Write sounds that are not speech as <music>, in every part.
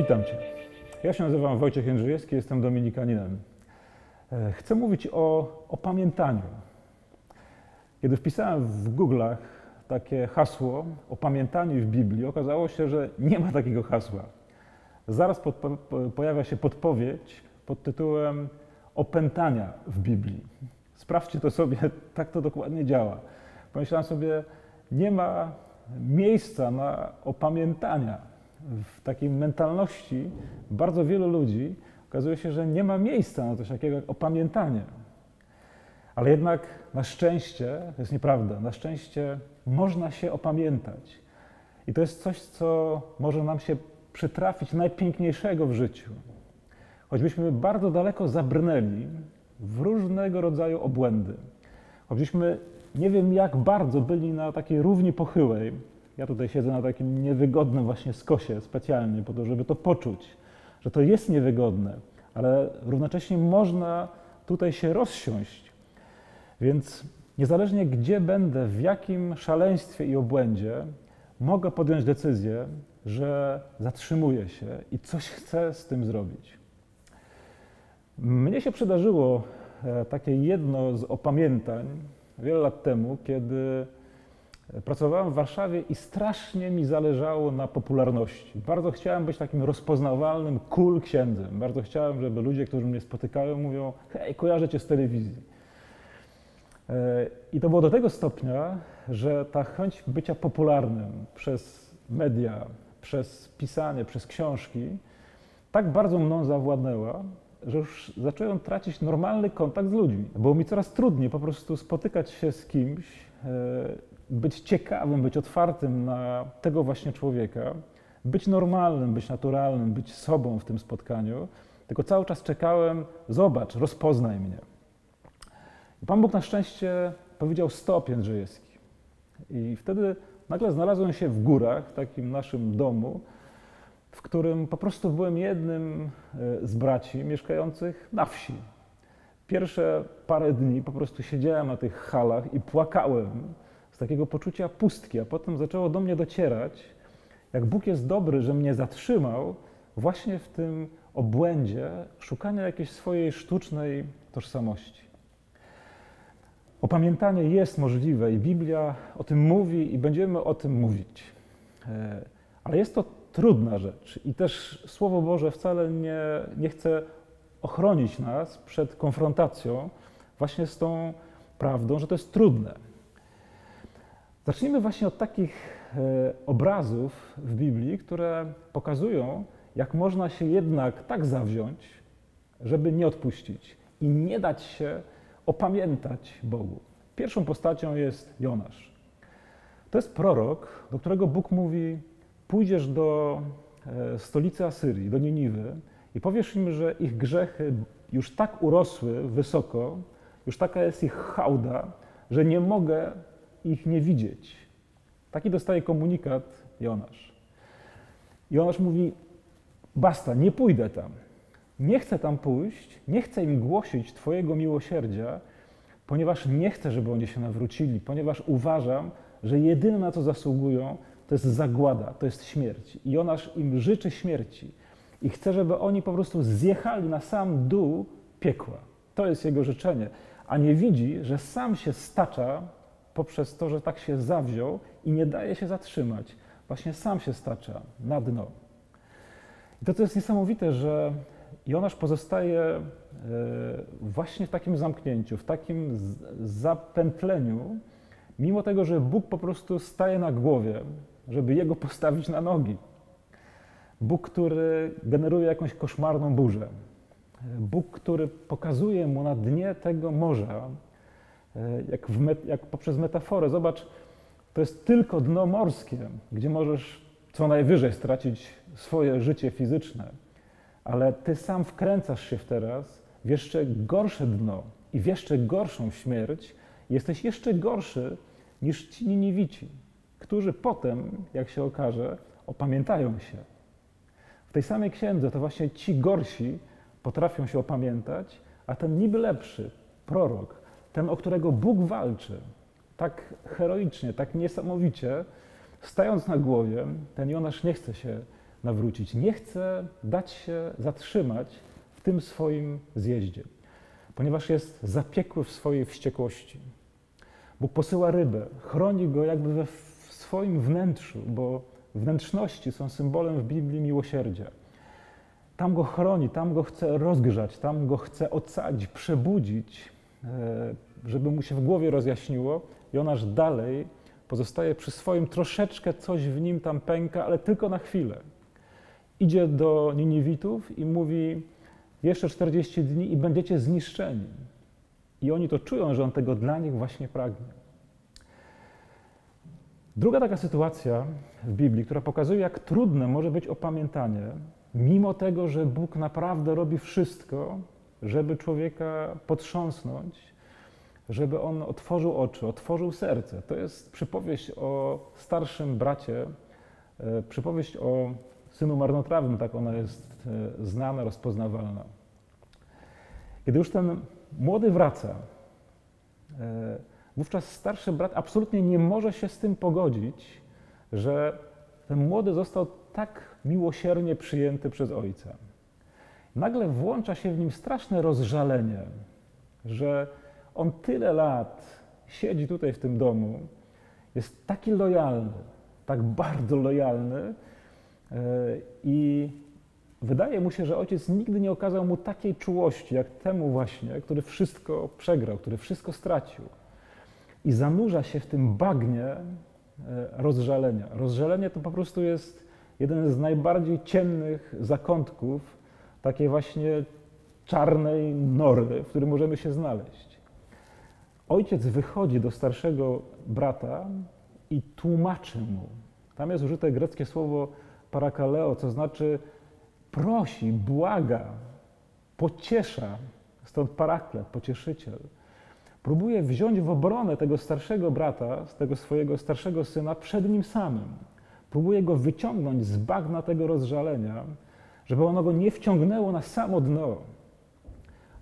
Witam Cię. Ja się nazywam Wojciech Jędrzejewski, jestem dominikaninem. Chcę mówić o opamiętaniu. Kiedy wpisałem w Google'ach takie hasło o pamiętaniu w Biblii, okazało się, że nie ma takiego hasła. Zaraz pod, po, pojawia się podpowiedź pod tytułem opętania w Biblii. Sprawdźcie to sobie, <laughs> tak to dokładnie działa. Pomyślałem sobie, nie ma miejsca na opamiętania w takiej mentalności bardzo wielu ludzi okazuje się, że nie ma miejsca na coś takiego jak opamiętanie. Ale jednak na szczęście, to jest nieprawda, na szczęście można się opamiętać. I to jest coś, co może nam się przytrafić najpiękniejszego w życiu. Choćbyśmy bardzo daleko zabrnęli w różnego rodzaju obłędy, choćbyśmy nie wiem jak bardzo byli na takiej równi pochyłej, ja tutaj siedzę na takim niewygodnym właśnie skosie specjalnie po to, żeby to poczuć, że to jest niewygodne, ale równocześnie można tutaj się rozsiąść. Więc niezależnie gdzie będę, w jakim szaleństwie i obłędzie, mogę podjąć decyzję, że zatrzymuję się i coś chcę z tym zrobić. Mnie się przydarzyło e, takie jedno z opamiętań wiele lat temu, kiedy Pracowałem w Warszawie i strasznie mi zależało na popularności. Bardzo chciałem być takim rozpoznawalnym, cool księdzem. Bardzo chciałem, żeby ludzie, którzy mnie spotykają, mówią: Hej, kojarzę cię z telewizji. E, I to było do tego stopnia, że ta chęć bycia popularnym przez media, przez pisanie, przez książki, tak bardzo mną zawładnęła, że już zacząłem tracić normalny kontakt z ludźmi. Było mi coraz trudniej po prostu spotykać się z kimś, być ciekawym, być otwartym na tego właśnie człowieka, być normalnym, być naturalnym, być sobą w tym spotkaniu, tylko cały czas czekałem, zobacz, rozpoznaj mnie. Pan Bóg na szczęście powiedział stop Jędrzejewski. I wtedy nagle znalazłem się w górach, w takim naszym domu, w którym po prostu byłem jednym e, z braci mieszkających na wsi. Pierwsze parę dni po prostu siedziałem na tych halach i płakałem takiego poczucia pustki, a potem zaczęło do mnie docierać, jak Bóg jest dobry, że mnie zatrzymał właśnie w tym obłędzie szukania jakiejś swojej sztucznej tożsamości. Opamiętanie jest możliwe i Biblia o tym mówi i będziemy o tym mówić. E, ale jest to trudna rzecz i też Słowo Boże wcale nie, nie chce ochronić nas przed konfrontacją właśnie z tą prawdą, że to jest trudne. Zacznijmy właśnie od takich e, obrazów w Biblii, które pokazują, jak można się jednak tak zawziąć, żeby nie odpuścić i nie dać się opamiętać Bogu. Pierwszą postacią jest Jonasz. To jest prorok, do którego Bóg mówi: Pójdziesz do e, stolicy Asyrii, do Niniwy, i powiesz im, że ich grzechy już tak urosły wysoko, już taka jest ich hałda, że nie mogę ich nie widzieć. Taki dostaje komunikat Jonasz. Jonasz mówi: Basta, nie pójdę tam. Nie chcę tam pójść, nie chcę im głosić Twojego miłosierdzia, ponieważ nie chcę, żeby oni się nawrócili, ponieważ uważam, że jedyne na co zasługują, to jest zagłada, to jest śmierć. I Jonasz im życzy śmierci i chce, żeby oni po prostu zjechali na sam dół piekła. To jest jego życzenie, a nie widzi, że sam się stacza poprzez to, że tak się zawziął i nie daje się zatrzymać. Właśnie sam się stacza na dno. I to, co jest niesamowite, że Jonasz pozostaje e, właśnie w takim zamknięciu, w takim zapętleniu, mimo tego, że Bóg po prostu staje na głowie, żeby jego postawić na nogi. Bóg, który generuje jakąś koszmarną burzę. Bóg, który pokazuje mu na dnie tego morza, E, jak, jak poprzez metaforę. Zobacz, to jest tylko dno morskie, gdzie możesz co najwyżej stracić swoje życie fizyczne, ale ty sam wkręcasz się w teraz w jeszcze gorsze dno i w jeszcze gorszą śmierć. Jesteś jeszcze gorszy niż ci niniwici, którzy potem, jak się okaże, opamiętają się. W tej samej księdze to właśnie ci gorsi potrafią się opamiętać, a ten niby lepszy, prorok, ten, o którego Bóg walczy, tak heroicznie, tak niesamowicie, stając na głowie, ten Jonasz nie chce się nawrócić. Nie chce dać się zatrzymać w tym swoim zjeździe, ponieważ jest zapiekły w swojej wściekłości. Bóg posyła rybę, chroni go jakby we swoim wnętrzu, bo wnętrzności są symbolem w Biblii miłosierdzia. Tam go chroni, tam go chce rozgrzać, tam go chce ocalić, przebudzić, e, żeby mu się w głowie rozjaśniło i on aż dalej pozostaje przy swoim, troszeczkę coś w nim tam pęka, ale tylko na chwilę. Idzie do Niniwitów i mówi: Jeszcze 40 dni i będziecie zniszczeni. I oni to czują, że on tego dla nich właśnie pragnie. Druga taka sytuacja w Biblii, która pokazuje, jak trudne może być opamiętanie, mimo tego, że Bóg naprawdę robi wszystko, żeby człowieka potrząsnąć, żeby on otworzył oczy, otworzył serce. To jest przypowieść o starszym bracie, e, przypowieść o synu marnotrawnym, tak ona jest e, znana, rozpoznawalna. Kiedy już ten młody wraca, e, wówczas starszy brat absolutnie nie może się z tym pogodzić, że ten młody został tak miłosiernie przyjęty przez ojca. Nagle włącza się w nim straszne rozżalenie, że on tyle lat siedzi tutaj w tym domu, jest taki lojalny, tak bardzo lojalny e, i wydaje mu się, że ojciec nigdy nie okazał mu takiej czułości, jak temu właśnie, który wszystko przegrał, który wszystko stracił. I zanurza się w tym bagnie e, rozżalenia. Rozżalenie to po prostu jest jeden z najbardziej ciemnych zakątków takiej właśnie czarnej nory, w której możemy się znaleźć. Ojciec wychodzi do starszego brata i tłumaczy mu. Tam jest użyte greckie słowo parakaleo, co znaczy prosi, błaga, pociesza, stąd paraklet, pocieszyciel. Próbuje wziąć w obronę tego starszego brata, tego swojego starszego syna przed nim samym. Próbuje go wyciągnąć z bagna tego rozżalenia, żeby ono go nie wciągnęło na samo dno.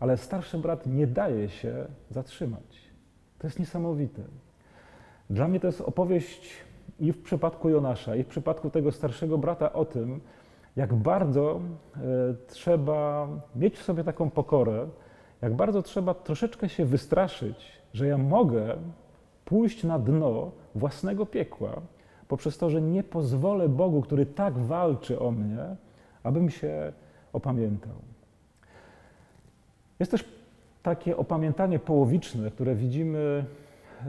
Ale starszy brat nie daje się zatrzymać. To jest niesamowite. Dla mnie to jest opowieść i w przypadku Jonasza, i w przypadku tego starszego brata o tym, jak bardzo e, trzeba mieć w sobie taką pokorę, jak bardzo trzeba troszeczkę się wystraszyć, że ja mogę pójść na dno własnego piekła, poprzez to, że nie pozwolę Bogu, który tak walczy o mnie, abym się opamiętał. Jest też takie opamiętanie połowiczne, które widzimy e,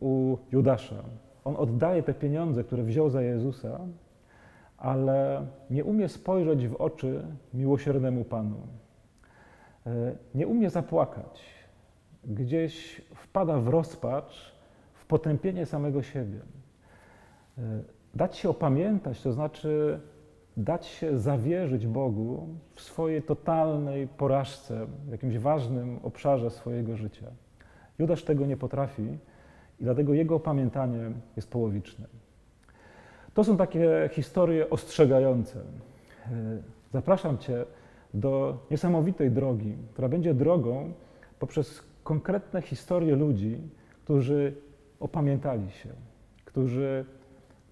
u Judasza. On oddaje te pieniądze, które wziął za Jezusa, ale nie umie spojrzeć w oczy miłosiernemu Panu. E, nie umie zapłakać. Gdzieś wpada w rozpacz, w potępienie samego siebie. E, dać się opamiętać, to znaczy dać się zawierzyć Bogu w swojej totalnej porażce, w jakimś ważnym obszarze swojego życia. Judasz tego nie potrafi i dlatego jego opamiętanie jest połowiczne. To są takie historie ostrzegające. E, zapraszam Cię do niesamowitej drogi, która będzie drogą poprzez konkretne historie ludzi, którzy opamiętali się, którzy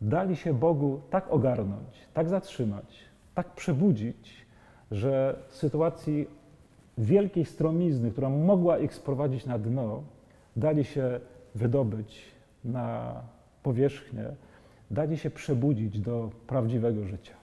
dali się Bogu tak ogarnąć, tak zatrzymać, tak przebudzić, że w sytuacji wielkiej stromizny, która mogła ich sprowadzić na dno, dali się wydobyć na powierzchnię, dali się przebudzić do prawdziwego życia.